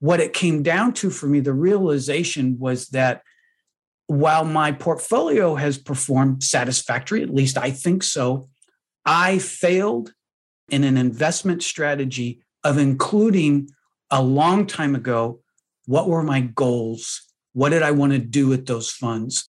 what it came down to for me, the realization was that while my portfolio has performed satisfactory, at least I think so, I failed in an investment strategy of including a long time ago what were my goals? What did I want to do with those funds?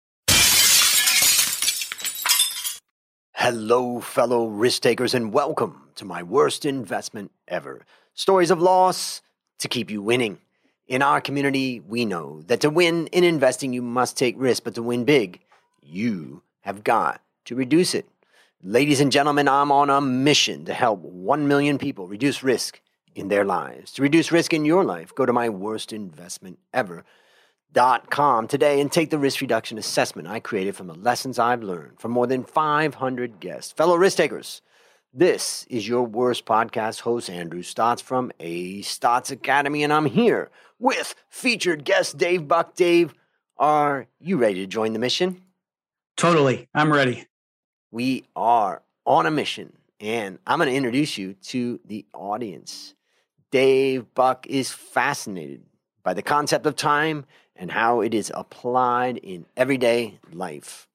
Hello, fellow risk takers, and welcome to my worst investment ever. Stories of loss to keep you winning. In our community, we know that to win in investing, you must take risk, but to win big, you have got to reduce it. Ladies and gentlemen, I'm on a mission to help 1 million people reduce risk in their lives. To reduce risk in your life, go to my worst investment ever. Dot com today and take the risk reduction assessment I created from the lessons I've learned from more than 500 guests. Fellow risk takers, this is your worst podcast host, Andrew Stotz from A Stotz Academy, and I'm here with featured guest Dave Buck. Dave, are you ready to join the mission? Totally. I'm ready. We are on a mission, and I'm going to introduce you to the audience. Dave Buck is fascinated by the concept of time and how it is applied in everyday life.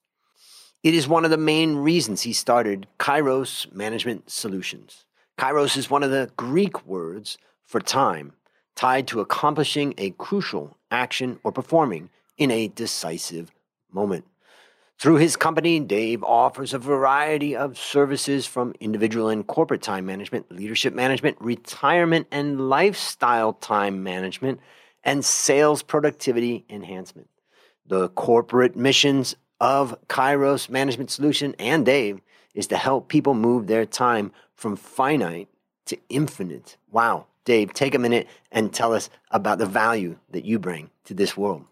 It is one of the main reasons he started Kairos Management Solutions. Kairos is one of the Greek words for time tied to accomplishing a crucial action or performing in a decisive moment. Through his company, Dave offers a variety of services from individual and corporate time management, leadership management, retirement and lifestyle time management, and sales productivity enhancement. The corporate missions of Kairos Management Solution and Dave is to help people move their time from finite to infinite. Wow. Dave, take a minute and tell us about the value that you bring to this world.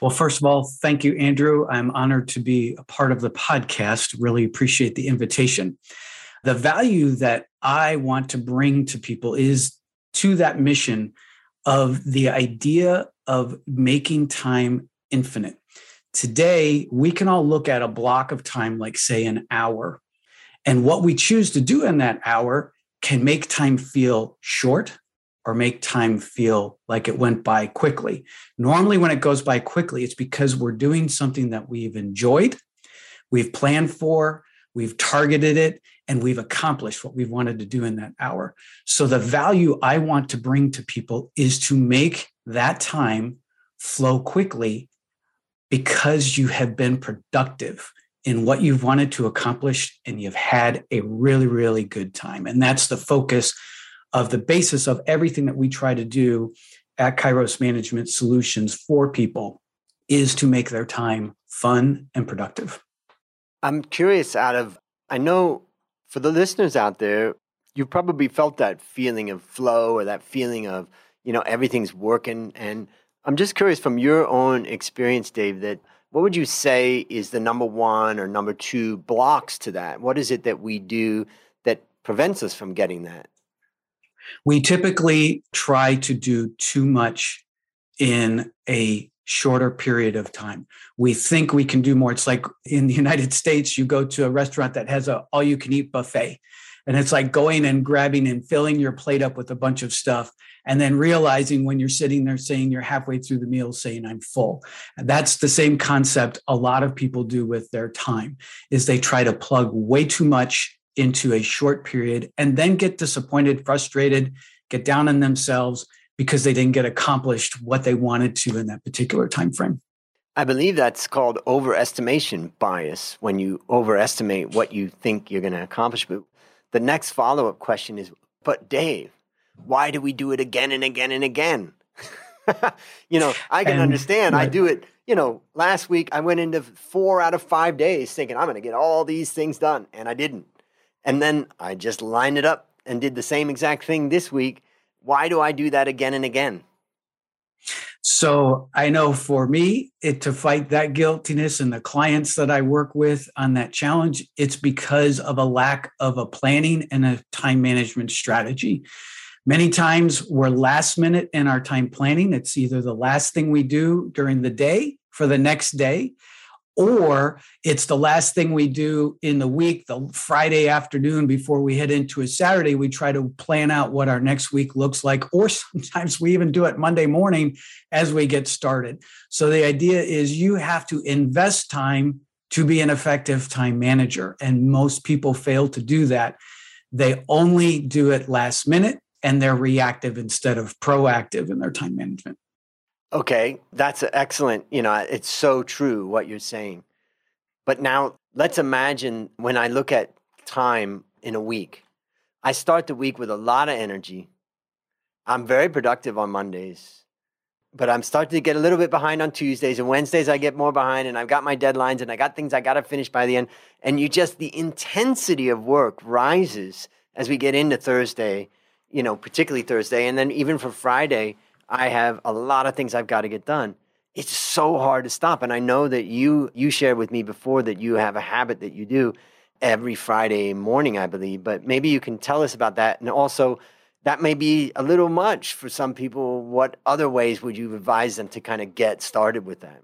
Well, first of all, thank you, Andrew. I'm honored to be a part of the podcast. Really appreciate the invitation. The value that I want to bring to people is to that mission of the idea of making time infinite. Today, we can all look at a block of time, like, say, an hour. And what we choose to do in that hour can make time feel short or make time feel like it went by quickly. Normally, when it goes by quickly, it's because we're doing something that we've enjoyed, we've planned for, we've targeted it, and we've accomplished what we've wanted to do in that hour. So, the value I want to bring to people is to make that time flow quickly because you have been productive in what you've wanted to accomplish and you've had a really, really good time. And that's the focus of the basis of everything that we try to do at Kairos Management Solutions for people is to make their time fun and productive. I'm curious out of, I know for the listeners out there, you've probably felt that feeling of flow or that feeling of, you know, everything's working. And I'm just curious from your own experience, Dave, that what would you say is the number one or number two blocks to that? What is it that we do that prevents us from getting that? We typically try to do too much in a shorter period of time. We think we can do more. It's like in the United States, you go to a restaurant that has a all you can eat buffet. And it's like going and grabbing and filling your plate up with a bunch of stuff and then realizing when you're sitting there saying you're halfway through the meal saying I'm full. That's the same concept a lot of people do with their time is they try to plug way too much into a short period and then get disappointed, frustrated, get down on themselves because they didn't get accomplished what they wanted to in that particular time frame. I believe that's called overestimation bias when you overestimate what you think you're going to accomplish. But the next follow up question is, but Dave, why do we do it again and again and again? you know, I can and, understand. Right. I do it, you know, last week I went into four out of five days thinking I'm going to get all these things done, and I didn't. And then I just lined it up and did the same exact thing this week. Why do I do that again and again? So I know for me, it to fight that guiltiness and the clients that I work with on that challenge, it's because of a lack of a planning and a time management strategy. Many times we're last minute in our time planning. It's either the last thing we do during the day for the next day, or it's the last thing we do in the week, the Friday afternoon before we head into a Saturday. We try to plan out what our next week looks like, or sometimes we even do it Monday morning as we get started. So the idea is you have to invest time to be an effective time manager. And most people fail to do that. They only do it last minute and they're reactive instead of proactive in their time management. Okay, that's excellent. You know, it's so true what you're saying. But now let's imagine when I look at time in a week, I start the week with a lot of energy. I'm very productive on Mondays, but I'm starting to get a little bit behind on Tuesdays and Wednesdays. I get more behind, and I've got my deadlines and I got things I got to finish by the end. And you just, the intensity of work rises as we get into Thursday, you know, particularly Thursday. And then even for Friday, I have a lot of things I've got to get done. It's so hard to stop. And I know that you you shared with me before that you have a habit that you do every Friday morning, I believe. But maybe you can tell us about that. And also that may be a little much for some people. What other ways would you advise them to kind of get started with that?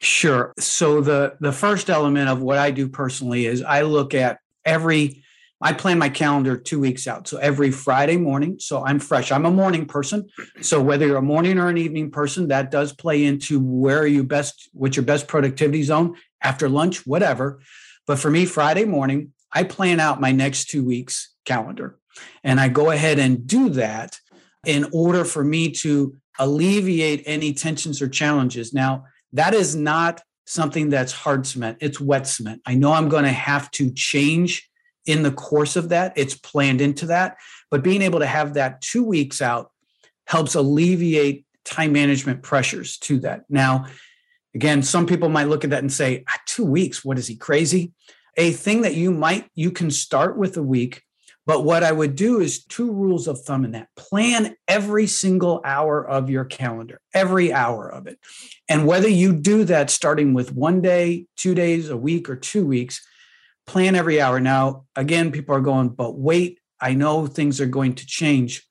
Sure. So the the first element of what I do personally is I look at every I plan my calendar two weeks out. So every Friday morning, so I'm fresh. I'm a morning person. So whether you're a morning or an evening person, that does play into where are you best, what's your best productivity zone after lunch, whatever. But for me, Friday morning, I plan out my next two weeks calendar. And I go ahead and do that in order for me to alleviate any tensions or challenges. Now, that is not something that's hard cement, it's wet cement. I know I'm going to have to change in the course of that. It's planned into that. But being able to have that two weeks out helps alleviate time management pressures to that. Now, again, some people might look at that and say, ah, two weeks, what is he crazy? A thing that you might, you can start with a week. But what I would do is two rules of thumb in that plan every single hour of your calendar, every hour of it. And whether you do that starting with one day, two days, a week, or two weeks, plan every hour. Now, again, people are going, but wait, I know things are going to change.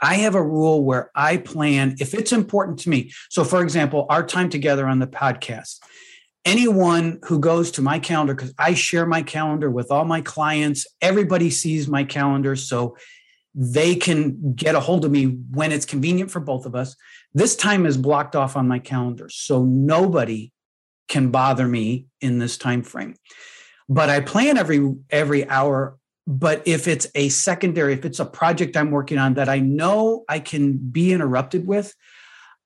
I have a rule where I plan if it's important to me. So, for example, our time together on the podcast, anyone who goes to my calendar, because I share my calendar with all my clients, everybody sees my calendar. So they can get a hold of me when it's convenient for both of us. This time is blocked off on my calendar. So nobody can bother me in this time frame but I plan every every hour. But if it's a secondary, if it's a project I'm working on that I know I can be interrupted with,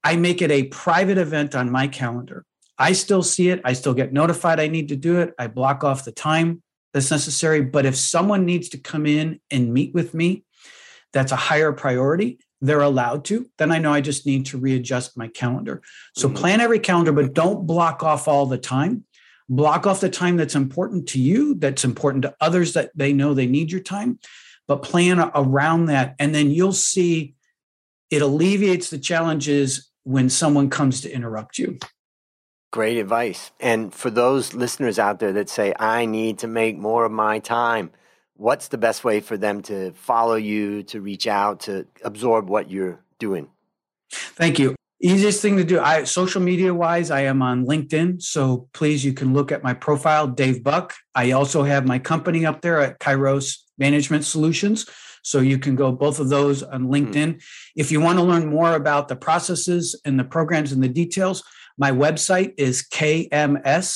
I make it a private event on my calendar. I still see it. I still get notified I need to do it. I block off the time that's necessary. But if someone needs to come in and meet with me, that's a higher priority. They're allowed to. Then I know I just need to readjust my calendar. So mm-hmm. plan every calendar, but don't block off all the time block off the time that's important to you, that's important to others that they know they need your time, but plan around that. And then you'll see it alleviates the challenges when someone comes to interrupt you. Great advice. And for those listeners out there that say, I need to make more of my time, what's the best way for them to follow you, to reach out, to absorb what you're doing? Thank you easiest thing to do i social media wise i am on linkedin so please you can look at my profile dave buck i also have my company up there at kairos management solutions so you can go both of those on hmm. linkedin mm. if you want to learn more about the processes and the programs and the details my website is kmstime.com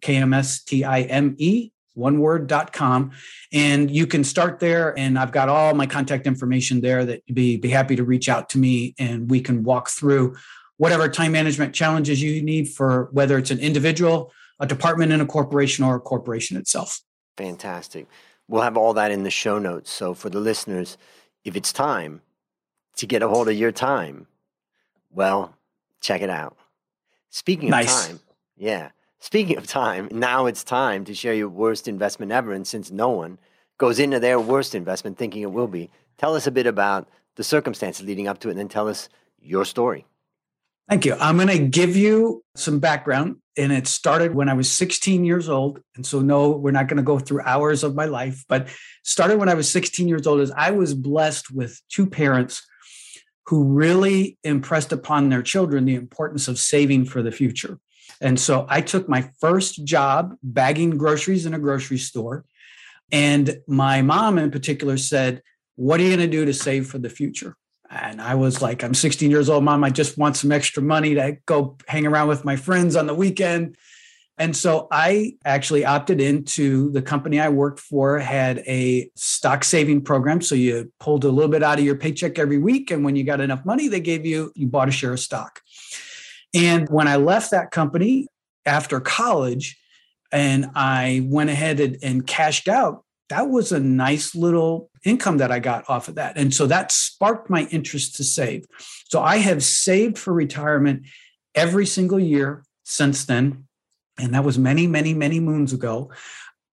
kmstime one word.com and you can start there and i've got all my contact information there that you'd be be happy to reach out to me and we can walk through whatever time management challenges you need for whether it's an individual a department in a corporation or a corporation itself. Fantastic. We'll have all that in the show notes. So for the listeners if it's time to get a hold of your time well check it out. Speaking of nice. time yeah Speaking of time, now it's time to share your worst investment ever. And since no one goes into their worst investment thinking it will be, tell us a bit about the circumstances leading up to it and then tell us your story. Thank you. I'm going to give you some background. And it started when I was 16 years old. And so, no, we're not going to go through hours of my life, but started when I was 16 years old. As I was blessed with two parents who really impressed upon their children the importance of saving for the future. And so I took my first job bagging groceries in a grocery store. And my mom, in particular, said, What are you going to do to save for the future? And I was like, I'm 16 years old, mom. I just want some extra money to go hang around with my friends on the weekend. And so I actually opted into the company I worked for had a stock saving program. So you pulled a little bit out of your paycheck every week. And when you got enough money, they gave you, you bought a share of stock. And when I left that company after college and I went ahead and, and cashed out, that was a nice little income that I got off of that. And so that sparked my interest to save. So I have saved for retirement every single year since then. And that was many, many, many moons ago.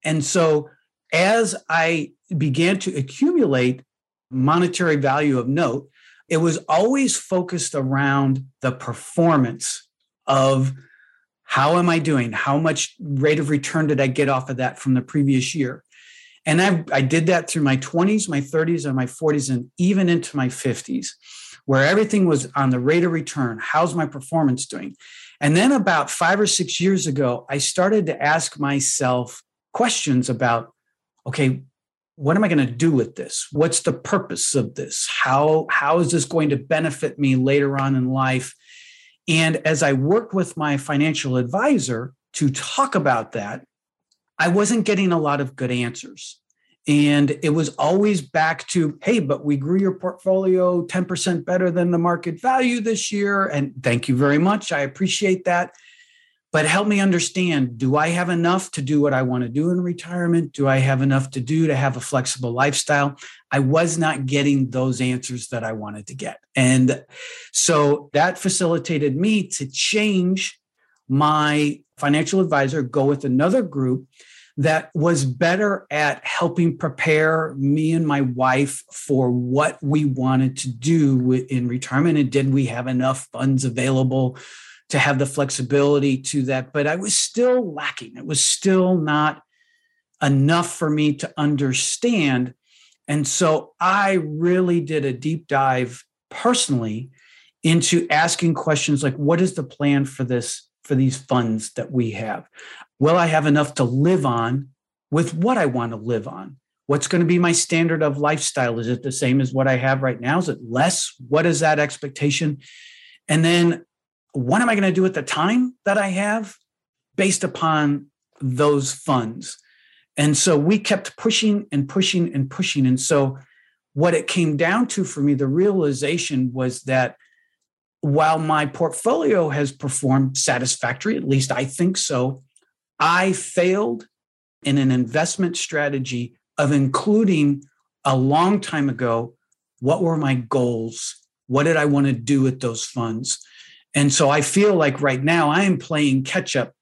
And so as I began to accumulate monetary value of note, it was always focused around the performance of how am I doing? How much rate of return did I get off of that from the previous year? And I, I did that through my 20s, my 30s, and my 40s, and even into my 50s, where everything was on the rate of return. How's my performance doing? And then about five or six years ago, I started to ask myself questions about okay, what am I going to do with this? What's the purpose of this? How, how is this going to benefit me later on in life? And as I worked with my financial advisor to talk about that, I wasn't getting a lot of good answers. And it was always back to, hey, but we grew your portfolio 10% better than the market value this year. And thank you very much. I appreciate that. But help me understand do I have enough to do what I want to do in retirement? Do I have enough to do to have a flexible lifestyle? I was not getting those answers that I wanted to get. And so that facilitated me to change my financial advisor, go with another group that was better at helping prepare me and my wife for what we wanted to do in retirement and did we have enough funds available to have the flexibility to that but i was still lacking it was still not enough for me to understand and so i really did a deep dive personally into asking questions like what is the plan for this for these funds that we have Will I have enough to live on with what I want to live on? What's going to be my standard of lifestyle? Is it the same as what I have right now? Is it less? What is that expectation? And then what am I going to do with the time that I have based upon those funds? And so we kept pushing and pushing and pushing. And so what it came down to for me, the realization was that while my portfolio has performed satisfactory, at least I think so, I failed in an investment strategy of including a long time ago what were my goals? What did I want to do with those funds? And so I feel like right now I am playing catch up,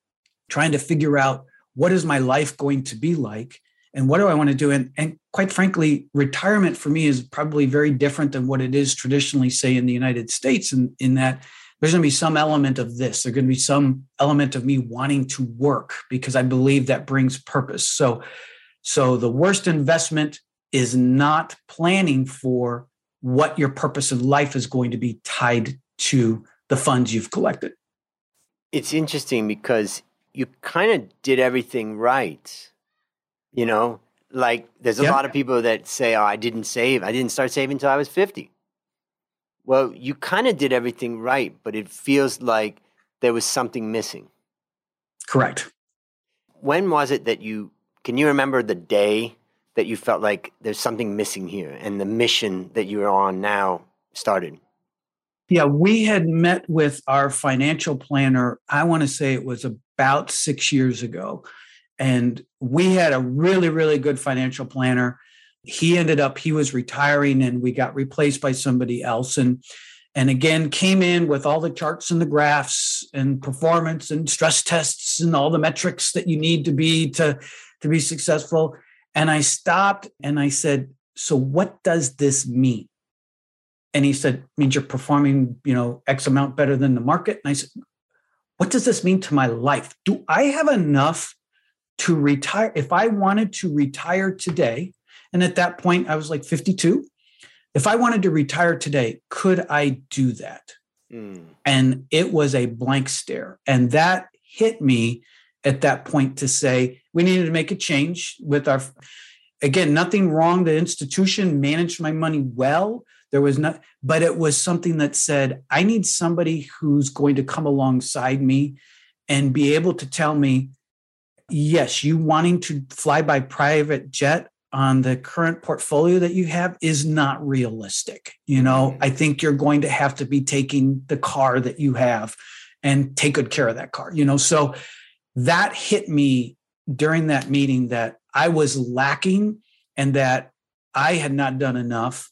trying to figure out what is my life going to be like and what do I want to do? And, and quite frankly, retirement for me is probably very different than what it is traditionally, say, in the United States, in, in that there's going to be some element of this. There's going to be some element of me wanting to work because I believe that brings purpose. So, so the worst investment is not planning for what your purpose in life is going to be tied to the funds you've collected. It's interesting because you kind of did everything right. You know, like there's a yep. lot of people that say, "Oh, I didn't save. I didn't start saving until I was 50." Well, you kind of did everything right, but it feels like there was something missing. Correct. When was it that you can you remember the day that you felt like there's something missing here and the mission that you're on now started? Yeah, we had met with our financial planner, I want to say it was about six years ago. And we had a really, really good financial planner. He ended up he was retiring and we got replaced by somebody else. And and again came in with all the charts and the graphs and performance and stress tests and all the metrics that you need to be to to be successful. And i stopped and i said so what does this mean and he said means you're performing you know x amount better than the market and i said what does this mean to my life do i have enough to retire if i wanted to retire today and at that point, I was like 52. If I wanted to retire today, could I do that? Mm. And it was a blank stare. And that hit me at that point to say we needed to make a change with our again nothing wrong the institution managed my money well there was not but it was something that said i need somebody who's going to come alongside me and be able to tell me yes you wanting to fly by private jet on the current portfolio that you have is not realistic you know mm-hmm. i think you're going to have to be taking the car that you have and take good care of that car you know so that hit me during that meeting that I was lacking and that I had not done enough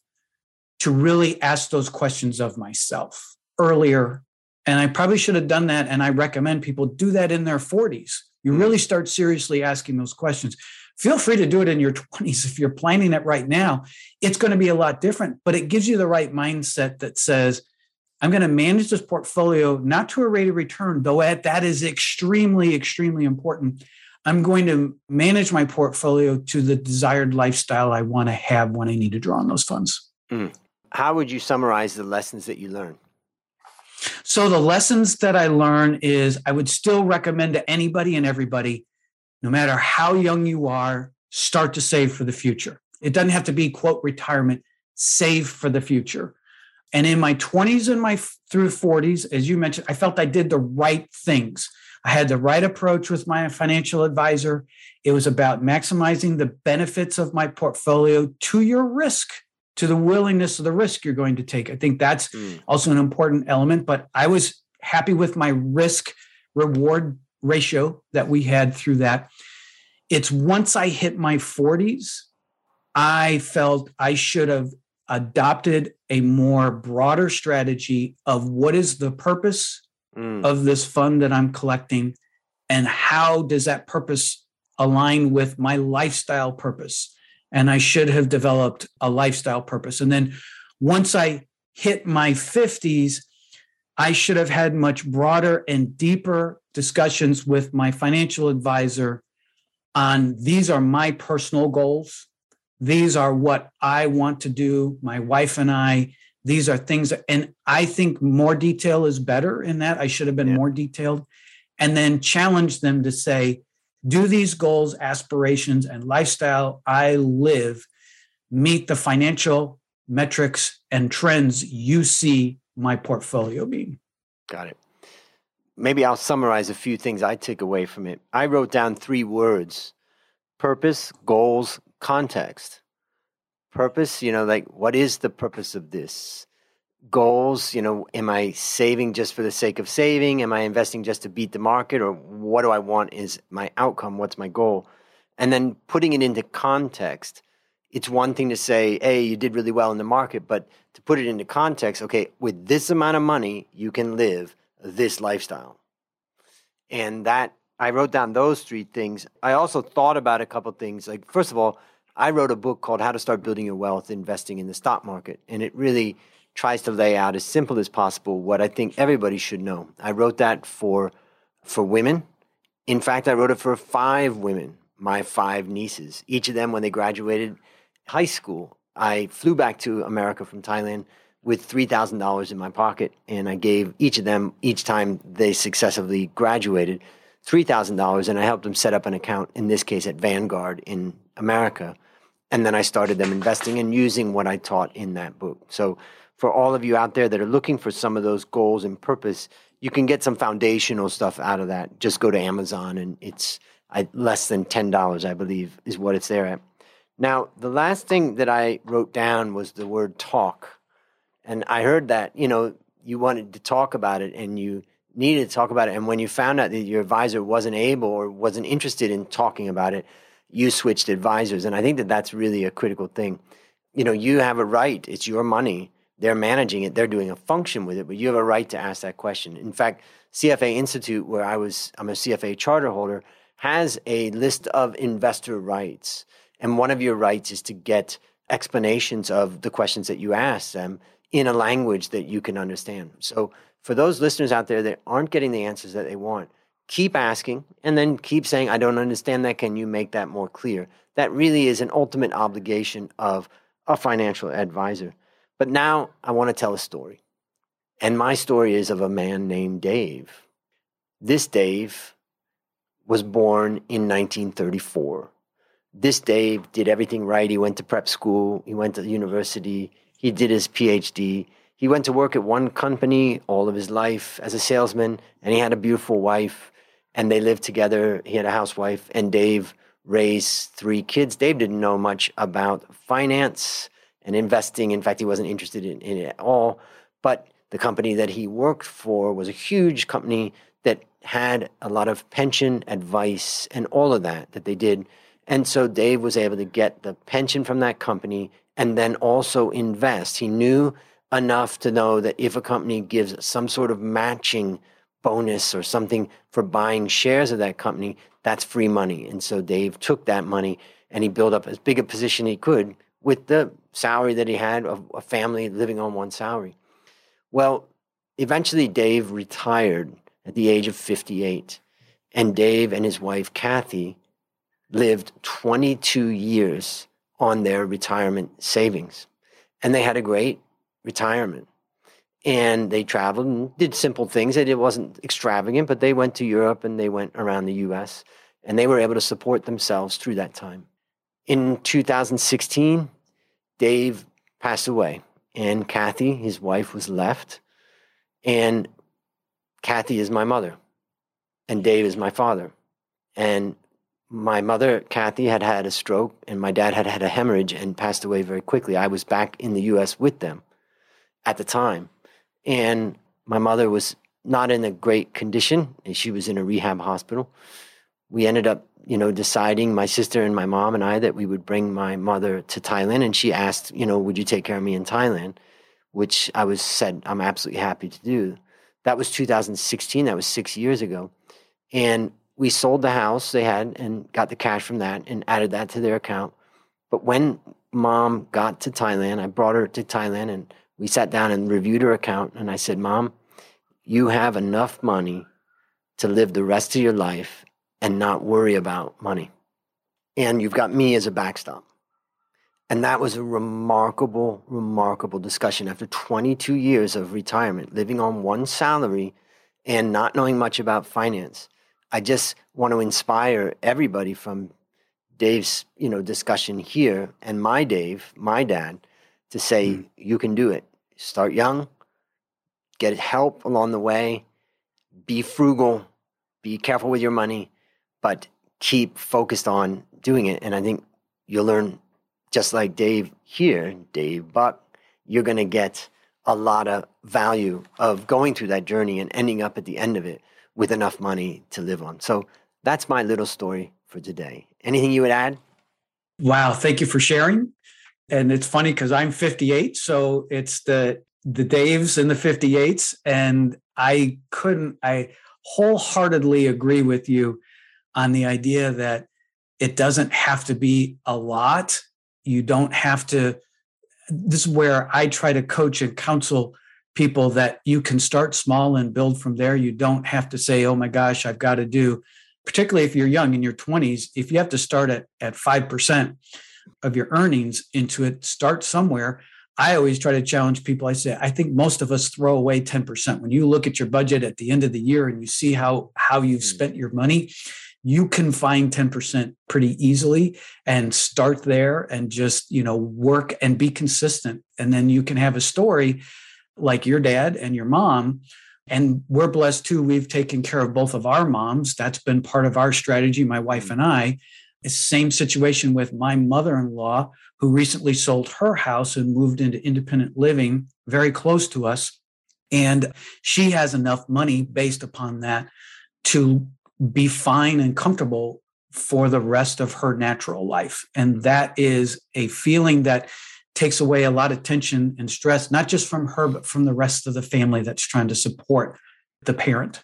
to really ask those questions of myself earlier. And I probably should have done that. And I recommend people do that in their 40s. You mm. really start seriously asking those questions. Feel free to do it in your 20s if you're planning it right now. It's going to be a lot different, but it gives you the right mindset that says, I'm going to manage this portfolio not to a rate of return, though that is extremely, extremely important. I'm going to manage my portfolio to the desired lifestyle I want to have when I need to draw on those funds. Mm. How would you summarize the lessons that you learned? So, the lessons that I learn is I would still recommend to anybody and everybody, no matter how young you are, start to save for the future. It doesn't have to be, quote, retirement, save for the future. And in my 20s and my through 40s, as you mentioned, I felt I did the right things. I had the right approach with my financial advisor. It was about maximizing the benefits of my portfolio to your risk, to the willingness of the risk you're going to take. I think that's mm. also an important element. But I was happy with my risk reward ratio that we had through that. It's once I hit my 40s, I felt I should have adopted a more broader strategy of what is the purpose mm. of this fund that I'm collecting and how does that purpose align with my lifestyle purpose and I should have developed a lifestyle purpose and then once I hit my 50s I should have had much broader and deeper discussions with my financial advisor on these are my personal goals these are what I want to do, my wife and I. These are things, and I think more detail is better in that. I should have been yeah. more detailed. And then challenge them to say, do these goals, aspirations, and lifestyle I live meet the financial metrics and trends you see my portfolio being? Got it. Maybe I'll summarize a few things I took away from it. I wrote down three words purpose, goals, context. Purpose, you know, like what is the purpose of this? Goals, you know, am I saving just for the sake of saving? Am I investing just to beat the market? Or what do I want is my outcome? What's my goal? And then putting it into context. It's one thing to say, hey, you did really well in the market, but to put it into context, okay, with this amount of money, you can live this lifestyle. And that I wrote down those three things. I also thought about a couple things. Like, first of all, I wrote a book called How to Start Building Your Wealth Investing in the Stock Market. And it really tries to lay out as simple as possible what I think everybody should know. I wrote that for, for women. In fact, I wrote it for five women, my five nieces. Each of them, when they graduated high school, I flew back to America from Thailand with $3,000 in my pocket. And I gave each of them, each time they successively graduated, $3,000 and I helped them set up an account, in this case at Vanguard in America. And then I started them investing and using what I taught in that book. So, for all of you out there that are looking for some of those goals and purpose, you can get some foundational stuff out of that. Just go to Amazon and it's I, less than $10, I believe, is what it's there at. Now, the last thing that I wrote down was the word talk. And I heard that, you know, you wanted to talk about it and you needed to talk about it. And when you found out that your advisor wasn't able or wasn't interested in talking about it, you switched advisors. And I think that that's really a critical thing. You know, you have a right, it's your money. They're managing it, they're doing a function with it, but you have a right to ask that question. In fact, CFA Institute, where I was, I'm a CFA charter holder, has a list of investor rights. And one of your rights is to get explanations of the questions that you ask them in a language that you can understand. So for those listeners out there that aren't getting the answers that they want, keep asking and then keep saying, I don't understand that. Can you make that more clear? That really is an ultimate obligation of a financial advisor. But now I want to tell a story. And my story is of a man named Dave. This Dave was born in 1934. This Dave did everything right. He went to prep school, he went to university, he did his PhD. He went to work at one company all of his life as a salesman, and he had a beautiful wife, and they lived together. He had a housewife, and Dave raised three kids. Dave didn't know much about finance and investing. In fact, he wasn't interested in, in it at all. But the company that he worked for was a huge company that had a lot of pension advice and all of that that they did. And so Dave was able to get the pension from that company and then also invest. He knew enough to know that if a company gives some sort of matching bonus or something for buying shares of that company, that's free money. And so Dave took that money and he built up as big a position he could with the salary that he had of a family living on one salary. Well, eventually Dave retired at the age of 58. And Dave and his wife, Kathy, lived 22 years on their retirement savings. And they had a great retirement. And they traveled and did simple things. It wasn't extravagant, but they went to Europe and they went around the US and they were able to support themselves through that time. In 2016, Dave passed away, and Kathy, his wife, was left. And Kathy is my mother, and Dave is my father. And my mother, Kathy, had had a stroke, and my dad had had a hemorrhage and passed away very quickly. I was back in the US with them at the time. And my mother was not in a great condition, and she was in a rehab hospital. We ended up, you know, deciding, my sister and my mom and I, that we would bring my mother to Thailand. And she asked, you know, would you take care of me in Thailand? Which I was said, I'm absolutely happy to do. That was 2016. That was six years ago. And we sold the house they had and got the cash from that and added that to their account. But when mom got to Thailand, I brought her to Thailand and we sat down and reviewed her account. And I said, Mom, you have enough money to live the rest of your life and not worry about money. And you've got me as a backstop. And that was a remarkable, remarkable discussion after 22 years of retirement, living on one salary and not knowing much about finance. I just want to inspire everybody from Dave's, you know, discussion here and my Dave, my dad, to say mm. you can do it. Start young, get help along the way, be frugal, be careful with your money, but keep focused on doing it. And I think you'll learn just like Dave here, Dave Buck, you're going to get a lot of value of going through that journey and ending up at the end of it with enough money to live on. So that's my little story for today. Anything you would add? Wow, thank you for sharing. And it's funny because I'm 58, so it's the the Daves and the 58s, and I couldn't. I wholeheartedly agree with you on the idea that it doesn't have to be a lot. You don't have to this is where i try to coach and counsel people that you can start small and build from there. You don't have to say oh my gosh i've got to do particularly if you're young in your 20s if you have to start at, at 5% of your earnings into it start somewhere. I always try to challenge people. I say i think most of us throw away 10% when you look at your budget at the end of the year and you see how how you've mm. spent your money you can find 10% pretty easily and start there and just you know work and be consistent. And then you can have a story like your dad and your mom. And we're blessed too. We've taken care of both of our moms. That's been part of our strategy my wife and i. Same situation with my mother-in-law who recently sold her house and moved into independent living very close to us. And she has enough money based upon that to be fine and comfortable for the rest of her natural life. And that is a feeling that takes away a lot of tension and stress, not just from her, but from the rest of the family that's trying to support the parent.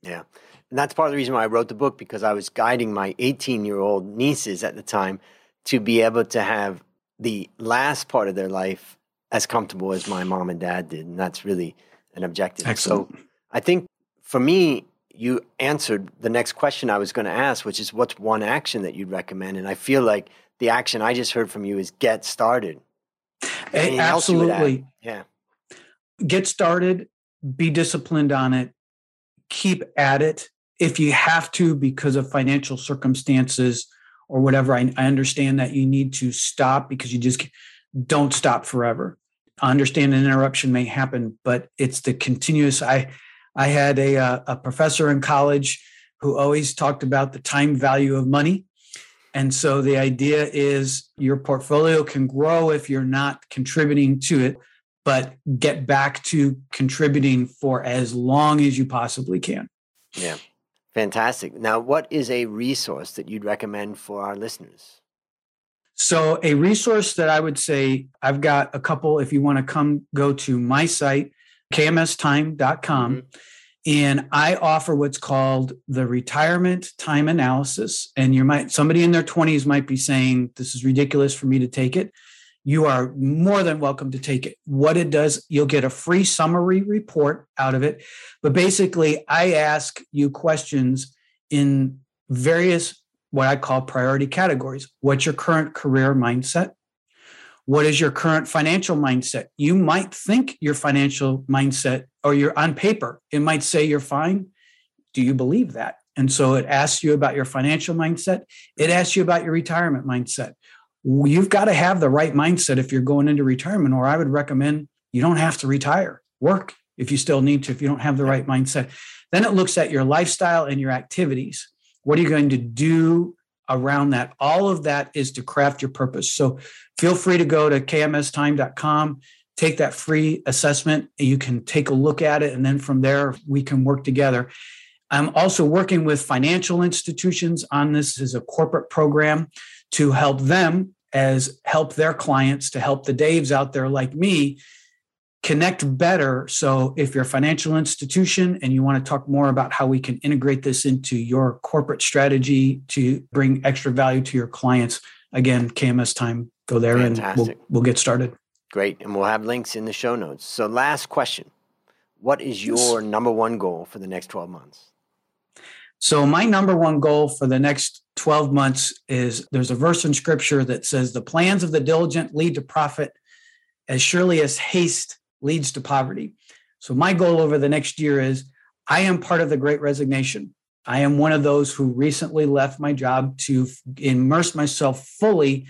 Yeah. And that's part of the reason why I wrote the book because I was guiding my 18 year old nieces at the time to be able to have the last part of their life as comfortable as my mom and dad did. And that's really an objective. Excellent. So I think for me, you answered the next question I was going to ask, which is what's one action that you'd recommend? And I feel like the action I just heard from you is get started. Anything Absolutely. Yeah. Get started, be disciplined on it, keep at it. if you have to because of financial circumstances or whatever, I, I understand that you need to stop because you just don't stop forever. I understand an interruption may happen, but it's the continuous. I I had a uh, a professor in college who always talked about the time value of money. And so the idea is your portfolio can grow if you're not contributing to it, but get back to contributing for as long as you possibly can. Yeah. Fantastic. Now, what is a resource that you'd recommend for our listeners? So, a resource that I would say I've got a couple. If you want to come go to my site, kmstime.com, mm-hmm. and I offer what's called the retirement time analysis. And you might somebody in their 20s might be saying, This is ridiculous for me to take it. You are more than welcome to take it. What it does, you'll get a free summary report out of it. But basically, I ask you questions in various what I call priority categories. What's your current career mindset? What is your current financial mindset? You might think your financial mindset, or you're on paper, it might say you're fine. Do you believe that? And so it asks you about your financial mindset. It asks you about your retirement mindset. You've got to have the right mindset if you're going into retirement, or I would recommend you don't have to retire. Work if you still need to, if you don't have the right mindset. Then it looks at your lifestyle and your activities. What are you going to do around that? All of that is to craft your purpose. So feel free to go to kmstime.com, take that free assessment. and You can take a look at it, and then from there, we can work together. I'm also working with financial institutions on this as a corporate program to help them as help their clients to help the Daves out there like me connect better. So, if you're a financial institution and you want to talk more about how we can integrate this into your corporate strategy to bring extra value to your clients, again, KMS time, go there Fantastic. and we'll, we'll get started. Great. And we'll have links in the show notes. So, last question What is your number one goal for the next 12 months? So, my number one goal for the next 12 months is there's a verse in scripture that says, The plans of the diligent lead to profit as surely as haste leads to poverty. So, my goal over the next year is I am part of the great resignation. I am one of those who recently left my job to immerse myself fully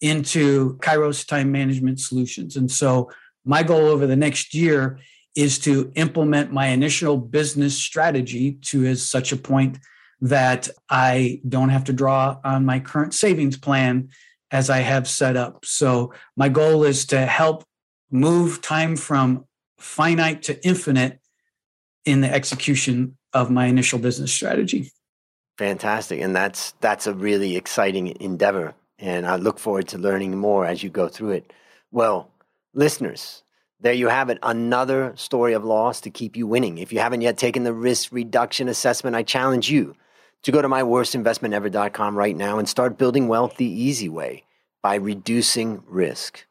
into Kairos time management solutions. And so, my goal over the next year is to implement my initial business strategy to as such a point that I don't have to draw on my current savings plan as I have set up. So, my goal is to help move time from finite to infinite in the execution of my initial business strategy. Fantastic. And that's that's a really exciting endeavor. And I look forward to learning more as you go through it. Well, listeners, there you have it. Another story of loss to keep you winning. If you haven't yet taken the risk reduction assessment, I challenge you to go to myworstinvestmentever.com right now and start building wealth the easy way by reducing risk.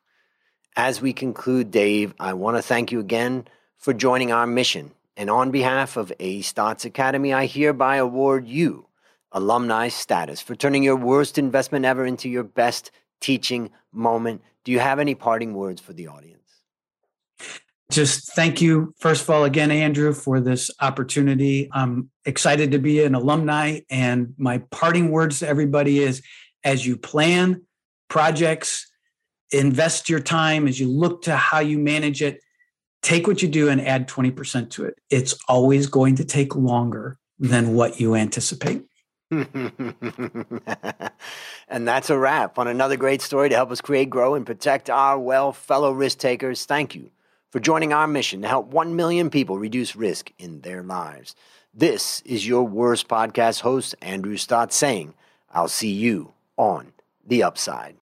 As we conclude, Dave, I want to thank you again for joining our mission. And on behalf of A Stotz Academy, I hereby award you alumni status for turning your worst investment ever into your best teaching moment. Do you have any parting words for the audience? Just thank you, first of all, again, Andrew, for this opportunity. I'm excited to be an alumni. And my parting words to everybody is as you plan projects, invest your time as you look to how you manage it. Take what you do and add 20% to it. It's always going to take longer than what you anticipate. And that's a wrap on another great story to help us create grow and protect our well fellow risk takers. Thank you for joining our mission to help 1 million people reduce risk in their lives. This is your worst podcast host andrew stotz saying i'll see you on the upside